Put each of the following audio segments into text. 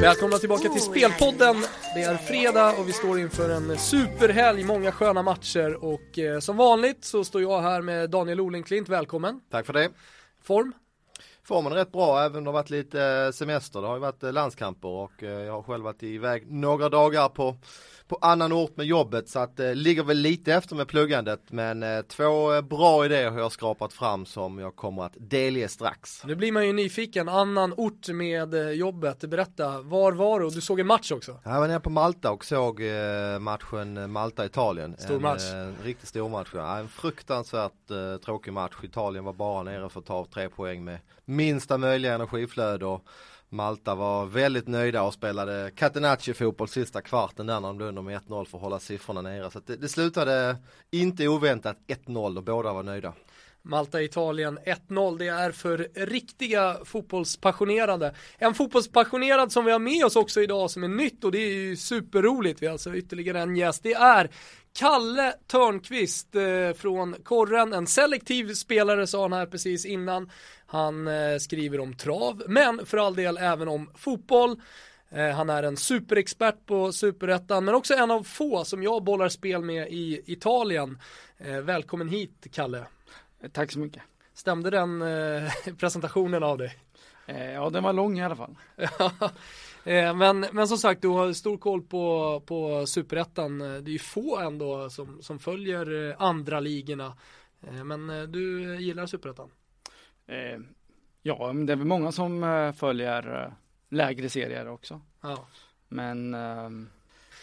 Välkomna tillbaka till Spelpodden. Det är fredag och vi står inför en superhelg, många sköna matcher och eh, som vanligt så står jag här med Daniel Olenklint, välkommen. Tack för det. Form? Formen är rätt bra även om det har varit lite eh, semester. Det har ju varit eh, landskamper och eh, jag har själv varit iväg några dagar på, på annan ort med jobbet så att det ligger väl lite efter med pluggandet men två bra idéer har jag skrapat fram som jag kommer att delge strax. Nu blir man ju nyfiken, annan ort med jobbet, berätta, var var du? Du såg en match också? Jag var nere på Malta och såg matchen Malta-Italien. Stor match. En riktigt stor match, ja. en fruktansvärt tråkig match. Italien var bara nere för att ta tre poäng med minsta möjliga energiflöde och Malta var väldigt nöjda och spelade Catenacci-fotboll sista kvarten där när de låg under med 1-0 för att hålla siffrorna nere. Så det, det, slutade inte oväntat 1-0 och båda var nöjda. Malta-Italien 1-0. Det är för riktiga fotbollspassionerade. En fotbollspassionerad som vi har med oss också idag som är nytt och det är ju superroligt. Vi har alltså ytterligare en gäst. Det är Kalle Törnqvist eh, från Korren, en selektiv spelare sa han här precis innan. Han eh, skriver om trav, men för all del även om fotboll. Eh, han är en superexpert på superettan, men också en av få som jag bollar spel med i Italien. Välkommen hit, Kalle. Tack så mycket. Stämde den eh, presentationen av dig? Eh, ja, den var lång i alla fall. Eh, men, men som sagt, du har stor koll på, på superettan. Det är ju få ändå som, som följer andra ligorna. Men du gillar superettan? Eh, ja, det är väl många som eh, följer eh, lägre serier också. Ja. Men ehm,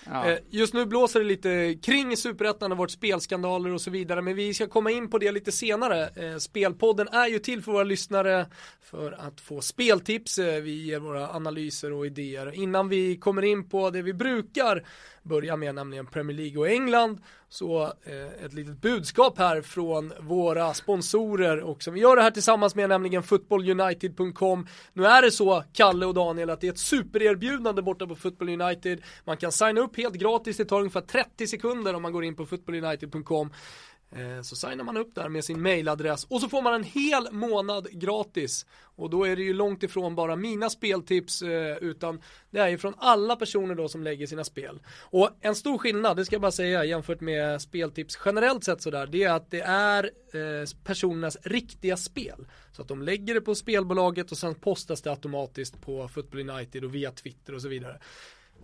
Ja. Eh, just nu blåser det lite kring superettan och vårt spelskandaler och så vidare men vi ska komma in på det lite senare. Eh, spelpodden är ju till för våra lyssnare för att få speltips. Eh, vi ger våra analyser och idéer. Innan vi kommer in på det vi brukar börja med, nämligen Premier League och England. Så eh, ett litet budskap här från våra sponsorer och som vi gör det här tillsammans med, nämligen footballunited.com. Nu är det så, Kalle och Daniel, att det är ett supererbjudande borta på Football United. Man kan signa upp helt gratis, det tar ungefär 30 sekunder om man går in på footballunited.com. Eh, så signar man upp där med sin mailadress och så får man en hel månad gratis. Och då är det ju långt ifrån bara mina speltips eh, utan det är ju från alla personer då som lägger sina spel. Och en stor skillnad, det ska jag bara säga jämfört med speltips generellt sett sådär, det är att det är eh, personernas riktiga spel. Så att de lägger det på spelbolaget och sen postas det automatiskt på Football United och via Twitter och så vidare.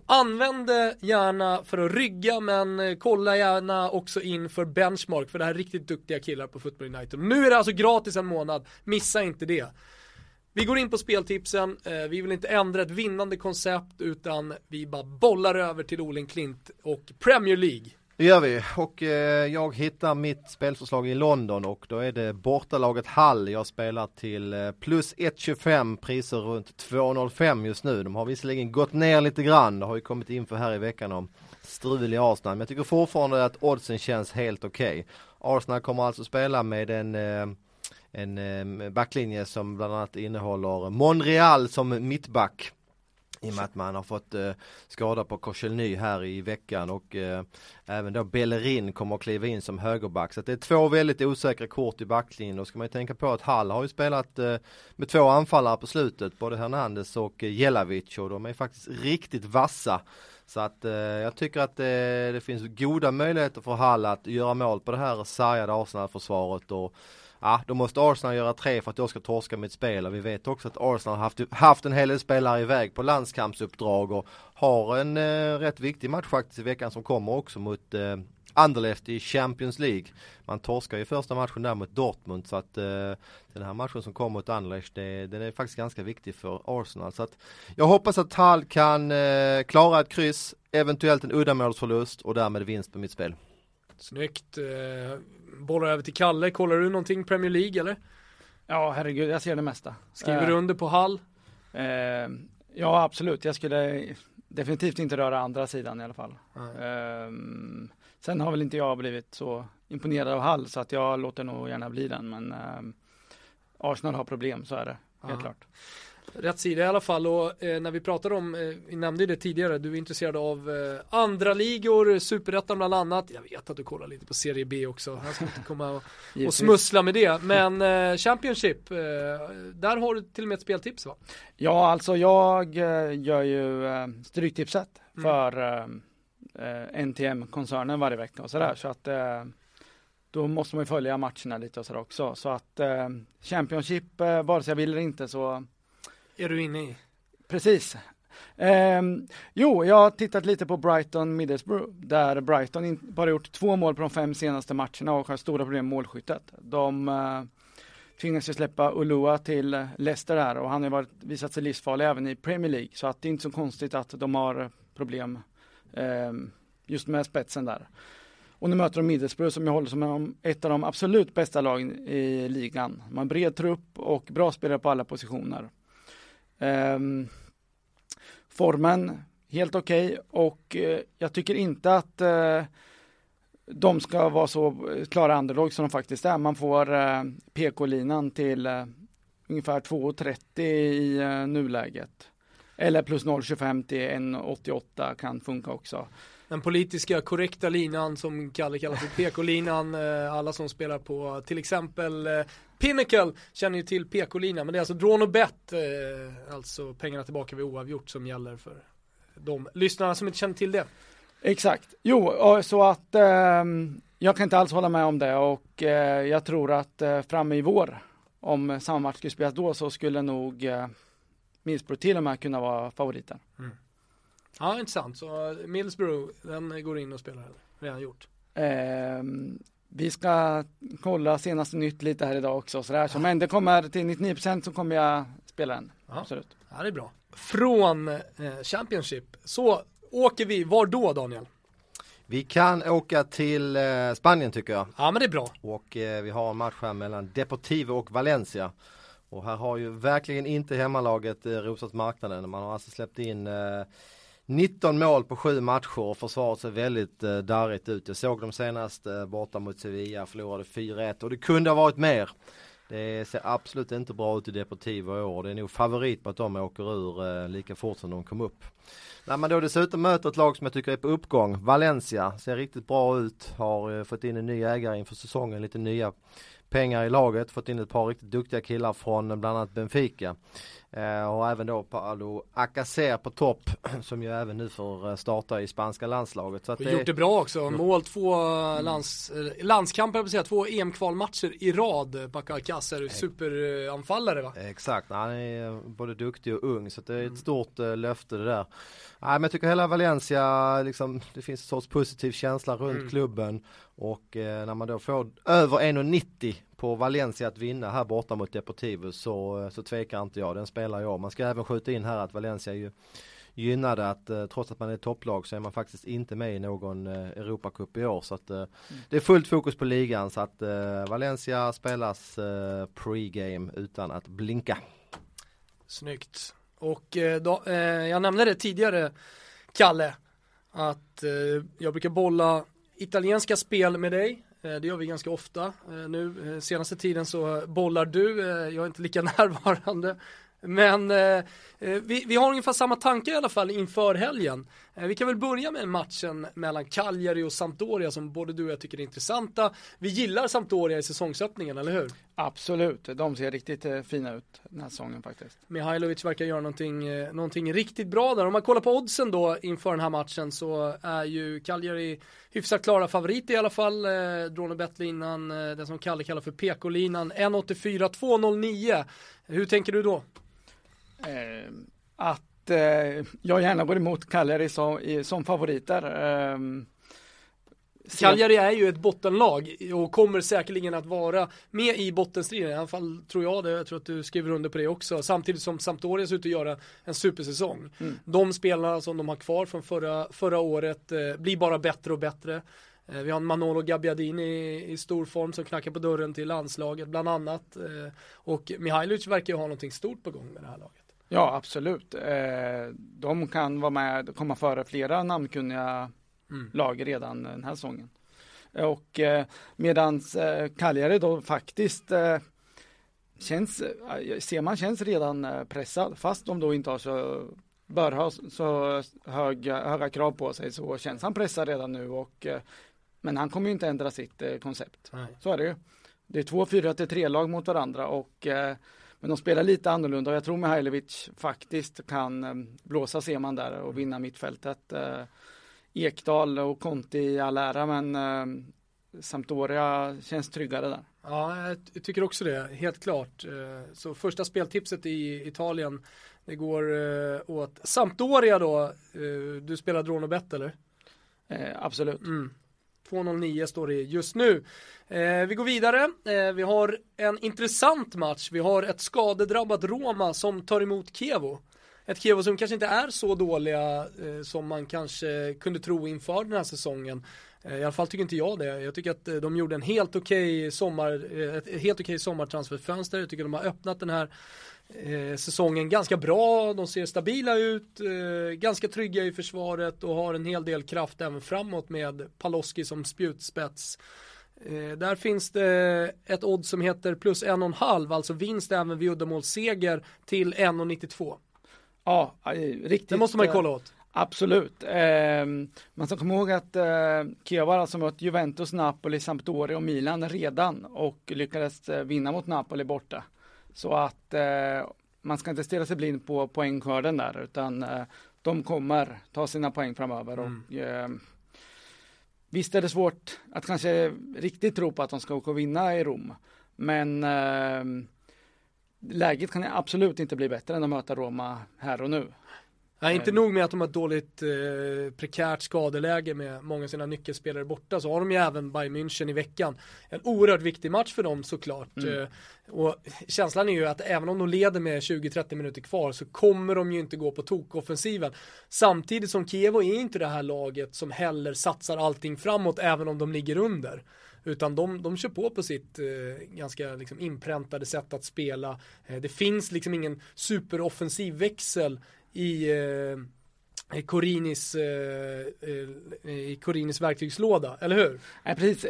Använd det gärna för att rygga men eh, kolla gärna också in för benchmark för det här är riktigt duktiga killar på Football United. Nu är det alltså gratis en månad, missa inte det. Vi går in på speltipsen, eh, vi vill inte ändra ett vinnande koncept utan vi bara bollar över till Olin Klint och Premier League. Det gör vi och eh, jag hittar mitt spelförslag i London och då är det bortalaget Hall jag spelar till eh, plus 1,25 priser runt 2,05 just nu. De har visserligen gått ner lite grann, det har ju kommit inför här i veckan om strul i Arsenal men jag tycker fortfarande att oddsen känns helt okej. Okay. Arsenal kommer alltså spela med en eh, en eh, backlinje som bland annat innehåller Monreal som mittback i och med att man har fått eh, skada på Korselny här i veckan och eh, även då Bellerin kommer att kliva in som högerback. Så det är två väldigt osäkra kort i backlinjen. Då ska man ju tänka på att Hall har ju spelat eh, med två anfallare på slutet, både Hernandez och Jelavic och de är faktiskt riktigt vassa. Så att eh, jag tycker att eh, det finns goda möjligheter för Hall att göra mål på det här sargade Arsenal-försvaret och ja, då måste Arsenal göra tre för att jag ska torska mitt spel och vi vet också att Arsenal har haft, haft en hel del spelare iväg på landskampsuppdrag och har en eh, rätt viktig match faktiskt i veckan som kommer också mot eh, Anderlecht i Champions League. Man torskar ju första matchen där mot Dortmund så att eh, den här matchen som kommer mot Anderlecht det, den är faktiskt ganska viktig för Arsenal. Så att jag hoppas att Hall kan eh, klara ett kryss, eventuellt en uddamålsförlust och därmed vinst på mitt spel. Snyggt. Eh, Bollar över till Kalle. Kollar du någonting Premier League eller? Ja, herregud, jag ser det mesta. Skriver du eh, under på Hall? Eh, ja, absolut. Jag skulle definitivt inte röra andra sidan i alla fall. Eh, sen har väl inte jag blivit så imponerad av Hall så att jag låter nog gärna bli den. Men eh, Arsenal har problem, så är det helt Ja. klart. Rätt sida i alla fall och eh, när vi pratade om, eh, vi nämnde det tidigare, du är intresserad av eh, andra ligor, superettan bland annat. Jag vet att du kollar lite på Serie B också, jag ska inte komma och, och smussla med det. Men eh, Championship, eh, där har du till och med ett speltips va? Ja, alltså jag eh, gör ju eh, Stryktipset Mm. för eh, eh, NTM-koncernen varje vecka och sådär. Så att då måste man ju följa matcherna lite och sådär också. Så att eh, Championship, eh, vare sig jag vill eller inte så är du inne i? Precis. Ehm, jo, jag har tittat lite på Brighton Middlesbrough där Brighton in, bara gjort två mål på de fem senaste matcherna och har stora problem med målskyttet. De uh, tvingas ju släppa Ulua till Leicester här och han har ju varit, visat sig livsfarlig även i Premier League så att det är inte så konstigt att de har problem ehm, just med spetsen där. Och nu möter de Middlesbrough som jag håller som ett av de absolut bästa lagen i ligan. De har en bred trupp och bra spelare på alla positioner. Ehm, formen helt okej och eh, jag tycker inte att eh, de ska vara så klara underdog som de faktiskt är. Man får eh, PK-linan till eh, ungefär 2,30 i eh, nuläget. Eller plus 0,25 till 1,88 kan funka också. Den politiska korrekta linan som Kalle kallar för PK-linan. Eh, Alla som spelar på till exempel eh, Pinnacle känner ju till PK-linan. Men det är alltså drawn och bet, eh, alltså pengarna tillbaka vid oavgjort som gäller för de lyssnarna som inte känner till det. Exakt. Jo, så att ehm, jag kan inte alls hålla med om det och jag tror att framme i vår, om samma match skulle spelas då, så skulle nog eh, Middlesbrough till och med kunna vara favoriten. Ja, intressant. Så eh, Middlesbrough, den går in och spelar redan gjort. Ehm, vi ska kolla senaste nytt lite här idag också, så där. Så, men det kommer till 99% så kommer jag spela den. Ja. Absolut. Ja, det är bra. Från eh, Championship, så åker vi, var då Daniel? Vi kan åka till eh, Spanien tycker jag. Ja, men det är bra. Och eh, vi har en match här mellan Deportivo och Valencia. Och här har ju verkligen inte hemmalaget eh, rosat marknaden. Man har alltså släppt in eh, 19 mål på sju matcher och försvaret ser väldigt eh, darrigt ut. Jag såg dem senast eh, borta mot Sevilla, förlorade 4-1 och det kunde ha varit mer. Det ser absolut inte bra ut i Deportivo i år. Det är nog favorit på att de åker ur eh, lika fort som de kom upp. När man då dessutom möter ett lag som jag tycker är på uppgång, Valencia, ser riktigt bra ut, har eh, fått in en ny ägare inför säsongen, lite nya pengar i laget, fått in ett par riktigt duktiga killar från eh, bland annat Benfica. Eh, och även då Paolo Acacer på topp, som ju även nu får eh, starta i spanska landslaget. Så att Och det, gjort det bra också. Mål, två lands, eh, landskamper, vill säga, två EM-kvalmatcher i rad. Backa Alcacer, superanfallare va? Exakt, han är eh, både duktig och ung så det är Mm. ett stort eh, löfte det där. Nej men jag tycker hela Valencia, liksom, det finns en sorts positiv känsla runt Mm. klubben och eh, när man då får över 1,90 på Valencia att vinna här borta mot Deportivo så, eh, så tvekar inte jag, den spelar jag. Man ska även skjuta in här att Valencia är ju gynnade att eh, trots att man är topplag så är man faktiskt inte med i någon eh, Europacup i år så att eh, det är fullt fokus på ligan så att eh, Valencia spelas eh, pre-game utan att blinka. Snyggt. Och eh, då, eh, jag nämnde det tidigare, Kalle, att jag brukar bolla italienska spel med dig. Eh, det gör vi ganska ofta. Eh, nu eh, senaste tiden så bollar du, jag är inte lika närvarande. Men eh, vi, vi har ungefär samma tankar i alla fall inför helgen. Eh, vi kan väl börja med matchen mellan Cagliari och Sampdoria som både du och jag tycker är intressanta. Vi gillar Sampdoria i säsongsöppningen, eller hur? Absolut, de ser riktigt eh, fina ut den här säsongen faktiskt. Mihailovic verkar göra någonting, eh, någonting riktigt bra där. Om man kollar på oddsen då inför den här matchen så är ju Cagliari hyfsat klara favoriter i alla fall. Drone Bettlinan, eh, den som Kalle kallar för PK-linan, 1,84, 2,09. Hur tänker du då? Eh, att jag gärna går emot Cagliari som, som favoriter. Eh, se- Cagliari är ju ett bottenlag och kommer säkerligen att vara med i bottenstriden. I alla fall tror jag det. Jag tror att du skriver under på det också. Samtidigt som Sampdoria ser ut att göra en supersäsong. Mm. De spelarna som de har kvar från förra, förra året eh, blir bara bättre och bättre. Eh, vi har en Manolo Gabbiadini i, i stor form som knackar på dörren till landslaget bland annat. Eh, och Mihailovic verkar ju ha någonting stort på gång med det här laget. Ja, absolut. Eh, de kan vara med, komma före flera namnkunniga Mm. lag redan den här säsongen. Och eh, medans eh, Cagliari då faktiskt eh, känns, eh, ser man känns redan eh, pressad fast de då inte har så bör ha så höga, höga krav på sig så känns han pressad redan nu och eh, men han kommer ju inte ändra sitt eh, koncept. Nej. Så är det ju. Det är två 4 till 3 lag mot varandra och eh, men de spelar lite annorlunda och jag tror Mihailovic faktiskt kan eh, blåsa Seman där och vinna mittfältet. Eh, Ekdal och Conti i all ära men eh, Sampdoria känns tryggare där. Ja, jag tycker också det, helt klart. Så första speltipset i Italien, det går åt Sampdoria då. Du spelar Dronobet eller? Eh, absolut. Mm. 2.09 står det just nu. Eh, vi går vidare. Eh, vi har en intressant match. Vi har ett skadedrabbat Roma som tar emot Kevo. Ett Kevo som kanske inte är så dåliga eh, som man kanske kunde tro inför den här säsongen. Eh, I alla fall tycker inte jag det. Jag tycker att eh, de gjorde en helt okej sommar, eh, ett helt okej sommartransferfönster. Jag tycker de har öppnat den här eh, säsongen ganska bra. De ser stabila ut, eh, ganska trygga i försvaret och har en hel del kraft även framåt med Paloski som spjutspets. Eh, där finns det ett odd som heter plus en och en halv, alltså vinst även vid uddamålsseger till 1,92. Ja, riktigt. Det måste man ju kolla åt. Absolut. Eh, man ska komma ihåg att eh, Kiev har alltså mött Juventus, Napoli, Sampdoria och Milan redan och lyckades eh, vinna mot Napoli borta. Så att eh, man ska inte stirra sig blind på poängskörden där utan eh, de kommer ta sina poäng framöver. Och, eh, visst är det svårt att kanske riktigt tro på att de ska åka och vinna i Rom. Men eh, läget kan absolut inte bli bättre än att möta Roma här och nu. Nej, inte nog med att de har ett dåligt eh, prekärt skadeläge med många av sina nyckelspelare borta så har de ju även Bayern München i veckan. En oerhört viktig match för dem såklart. Eh, och känslan är ju att även om de leder med 20-30 minuter kvar så kommer de ju inte gå på tokoffensiven. Samtidigt som Kievo är inte det här laget som heller satsar allting framåt även om de ligger under. Utan de, de kör på på sitt eh, ganska liksom inpräntade sätt att spela. Eh, det finns liksom ingen superoffensiv växel i eh, i Corinis, eh, eh, i Corinis verktygslåda, eller hur? Nej, precis.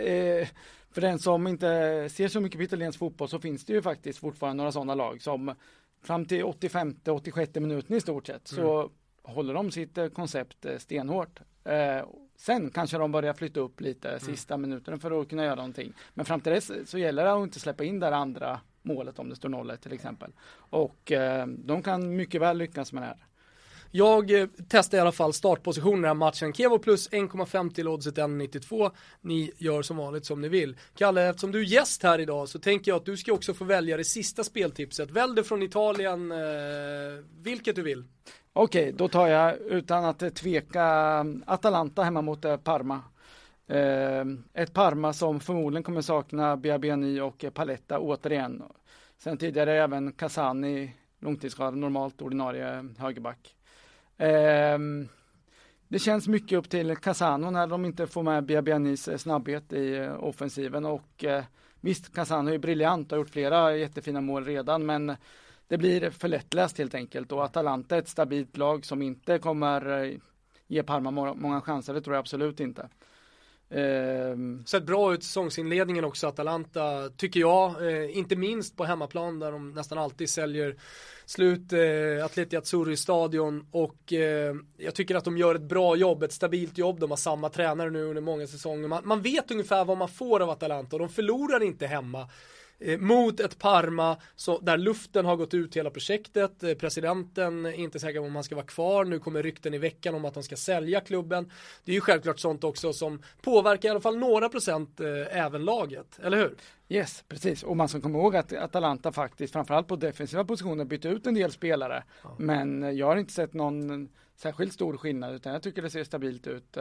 För den som inte ser så mycket på italiensk fotboll så finns det ju faktiskt fortfarande några sådana lag som fram till 85-86 minuten i stort sett så håller de sitt koncept stenhårt. Sen kanske de börjar flytta upp lite sista minuten för att kunna göra någonting. Men fram till dess så gäller det att inte släppa in det andra målet om det står 0 till exempel. Och de kan mycket väl lyckas med det här. Jag eh, testar i alla fall startpositionen i den här matchen. Kevo plus 1,5 till oddset 1,92. Ni gör som vanligt som ni vill. Kalle, eftersom du är gäst här idag så tänker jag att du ska också få välja det sista speltipset. Välj det från Italien, eh, vilket du vill. Okej, då tar jag utan att tveka Atalanta hemma mot eh, Parma. Eh, ett Parma som förmodligen kommer sakna Biabiani och Paletta återigen. Sen tidigare även Casani långtidsskadad, normalt ordinarie högerback. Ehm, det känns mycket upp till Casano när de inte får med Biabianis eh, snabbhet i eh, offensiven och eh, visst, Casano är briljant och har gjort flera jättefina mål redan men det blir för lättläst helt enkelt och Atalanta är ett stabilt lag som inte kommer ge Parma många chanser, det tror jag absolut inte. Eh, Sett bra ut säsongsinledningen också, Atalanta, tycker jag. Eh, inte minst på hemmaplan där de nästan alltid säljer slut eh, Atleti Azzurri stadion och eh, jag tycker att de gör ett bra jobb, ett stabilt jobb. De har samma tränare nu under många säsonger. Man, man vet ungefär vad man får av Atalanta och de förlorar inte hemma. Eh, mot ett Parma så, där luften har gått ut hela projektet. Eh, presidenten är inte säker på om han ska vara kvar. Nu kommer rykten i veckan om att de ska sälja klubben. Det är ju självklart sånt också som påverkar i alla fall några procent eh, även laget, eller hur? Yes, precis. Och man ska komma ihåg att Atalanta faktiskt, framförallt på defensiva positioner, bytte ut en del spelare. Men jag har inte sett någon särskilt stor skillnad, utan jag tycker det ser stabilt ut.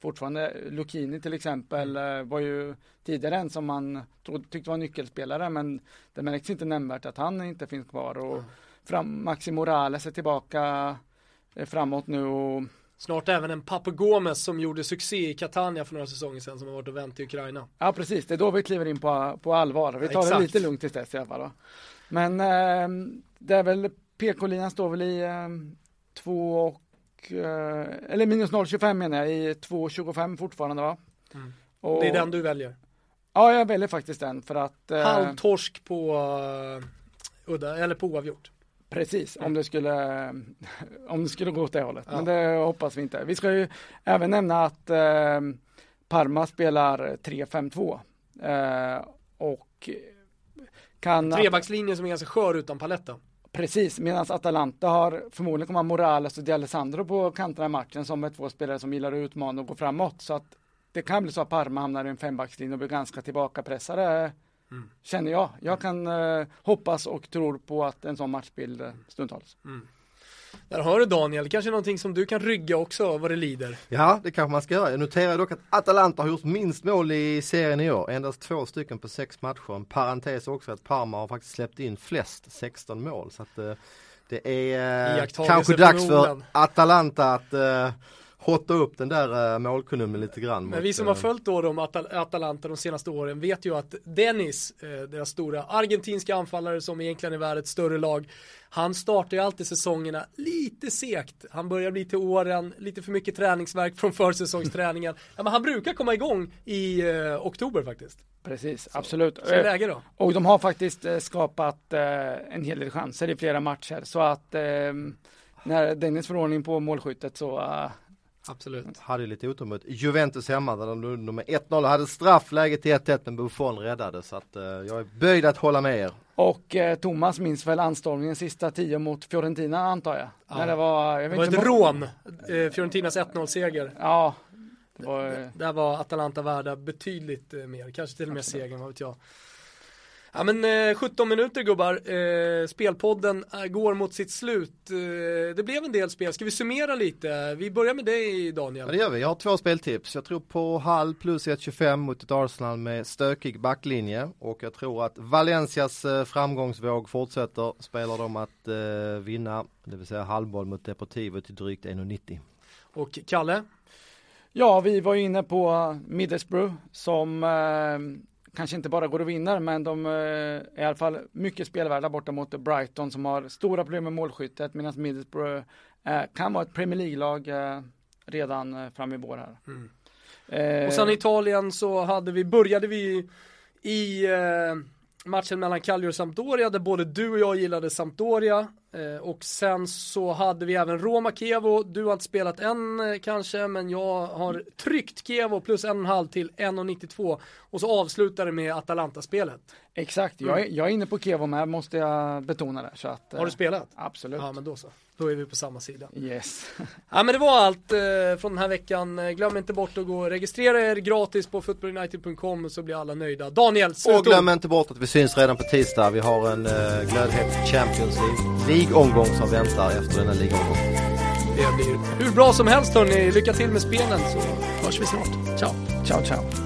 Fortfarande Lucchini till exempel eh, var ju tidigare en som man trodde, tyckte var nyckelspelare, men det märks inte nämnvärt att han inte finns kvar. Och fram, Maxi Morales är tillbaka eh, framåt nu och Snart även en Papu Gomes som gjorde succé i Catania för några säsonger sedan som har varit och vänt i Ukraina. Ja precis, det är då vi kliver in på, på allvar. Vi tar det Exakt. lite lugnt tills dess i alla fall. Då. Men eh, det är väl, PK-linan står väl i eh, 2 och, eh, eller minus 0,25 menar jag, i 2,25 fortfarande va? Mm. Och, Det är den du väljer. Ja, jag väljer faktiskt den för att eh, Halvtorsk på uh, udda, eller på oavgjort. Precis, om det skulle, om det skulle gå åt det hållet. Ja. Men det hoppas vi inte. Vi ska ju även nämna att eh, Parma spelar 3-5-2 eh, och kan... Trebackslinjen som är ganska skör utan paletten. Precis, medan Atalanta har förmodligen kommer Morales och D'Alessandro på kanterna i matchen som är två spelare som gillar att utmana och gå framåt. Så att det kan bli så att Parma hamnar i en fembackslinje och blir ganska tillbakapressade Mm. Känner jag. Jag kan eh, hoppas och tror på att en sån matchbild eh, stundtals. Mm. Där har du Daniel, kanske någonting som du kan rygga också vad det lider. Ja, det kanske man ska göra. Jag noterar dock att Atalanta har gjort minst mål i serien i år. Endast två stycken på sex matcher. En parentes också att Parma har faktiskt släppt in flest, 16 mål. Så att, eh, det är eh, kanske dags för Atalanta att eh, hotta upp den där uh, målkolumnen lite grann. Men mot, vi som har följt då de Atal Atalanta de senaste åren vet ju att Dennis, uh, deras stora argentinska anfallare som egentligen är värd ett större lag, han startar ju alltid säsongerna lite segt. Han börjar bli till åren, lite för mycket träningsverk från försäsongsträningen. ja, men han brukar komma igång i uh, oktober faktiskt. Precis, så, absolut. Så läge då. Och de har faktiskt skapat en hel del chanser i flera matcher så att när Dennis förordning på målskyttet så Absolut. Hade lite otur mot Juventus hemma där de låg med 1-0 hade straffläge till 1-1 men Buffon räddade så att eh, jag är böjd att hålla med er. Och eh, Thomas minns väl anstormningen sista tio mot Fiorentina antar jag? Ja. När det var, jag det var ett rån, eh, Fiorentinas 1-0 seger. Ja. Det var, där var Atalanta värda betydligt eh, mer, kanske till och med segern, vad vet jag. Ja men eh, 17 minuter gubbar, eh, spelpodden eh, går mot sitt slut. Eh, det blev en del spel, ska vi summera lite? Vi börjar med dig Daniel. Ja det gör vi, jag har två speltips. Jag tror på Hall plus 1.25 mot ett Arsenal med stökig backlinje och jag tror att Valencias eh, framgångsvåg fortsätter. Spelar de att eh, vinna, det vill säga halvboll mot Deportivo till drygt 1.90. Och Kalle? Ja, vi var inne på Middlesbrough som kanske inte bara går och vinner, men de eh, är i alla fall mycket spelvärda borta mot Brighton som har stora problem med målskyttet medan Middlesbrough eh, kan vara ett Premier League-lag eh, redan fram i vår här. Mm. och sen i Italien så hade vi, började vi i matchen mellan Cagliari och Sampdoria där både du och jag gillade Sampdoria eh, och sen så hade vi även Roma Kevo. Du har inte spelat än eh, kanske men jag har tryckt Kevo plus en och en halv till 1,92 och så avslutar det med Atalanta-spelet. Exakt, jag, är, mm. jag är inne på Kevo med måste jag betona det. Så att, har du spelat? Eh, absolut. Ja men då så. Då är vi på samma sida. Yes. ja men det var allt eh, från den här veckan. Glöm inte bort att gå och registrera er gratis på footballunited.com så blir alla nöjda. Daniel, Och glöm inte bort att vi syns redan på tisdag. Vi har en eh, glödhet Champions League-omgång som väntar efter denna ligaomgång. Det blir hur bra som helst hörni. Lycka till med spelen så hörs vi snart. Ciao. Ciao, ciao.